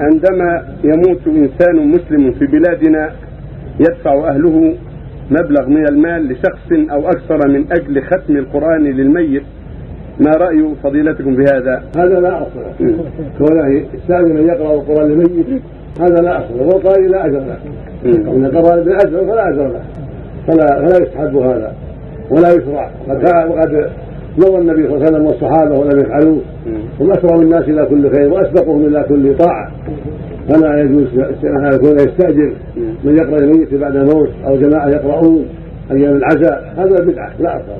عندما يموت إنسان مسلم في بلادنا يدفع أهله مبلغ من المال لشخص أو أكثر من أجل ختم القرآن للميت. ما رأي فضيلتكم في هذا؟ لا له كونه يستأذن من يقرأ القرآن للميت هذا لا أصل. له والقارئ لا أجر له. إن قرأ بالأجر فلا أجر له. فلا فلا يستحب هذا. ولا يشرع. وقد مضى النبي صلى الله عليه وسلم والصحابة ولم يفعلوه هم اسرع الناس إلى كل خير واسبقهم إلى كل طاعة. فلا يجوز ان يكون يستأجر. من يقرأ الميت بعد الموت أو جماعة يقرؤون أيام العزاء هذا بدعة لا اصل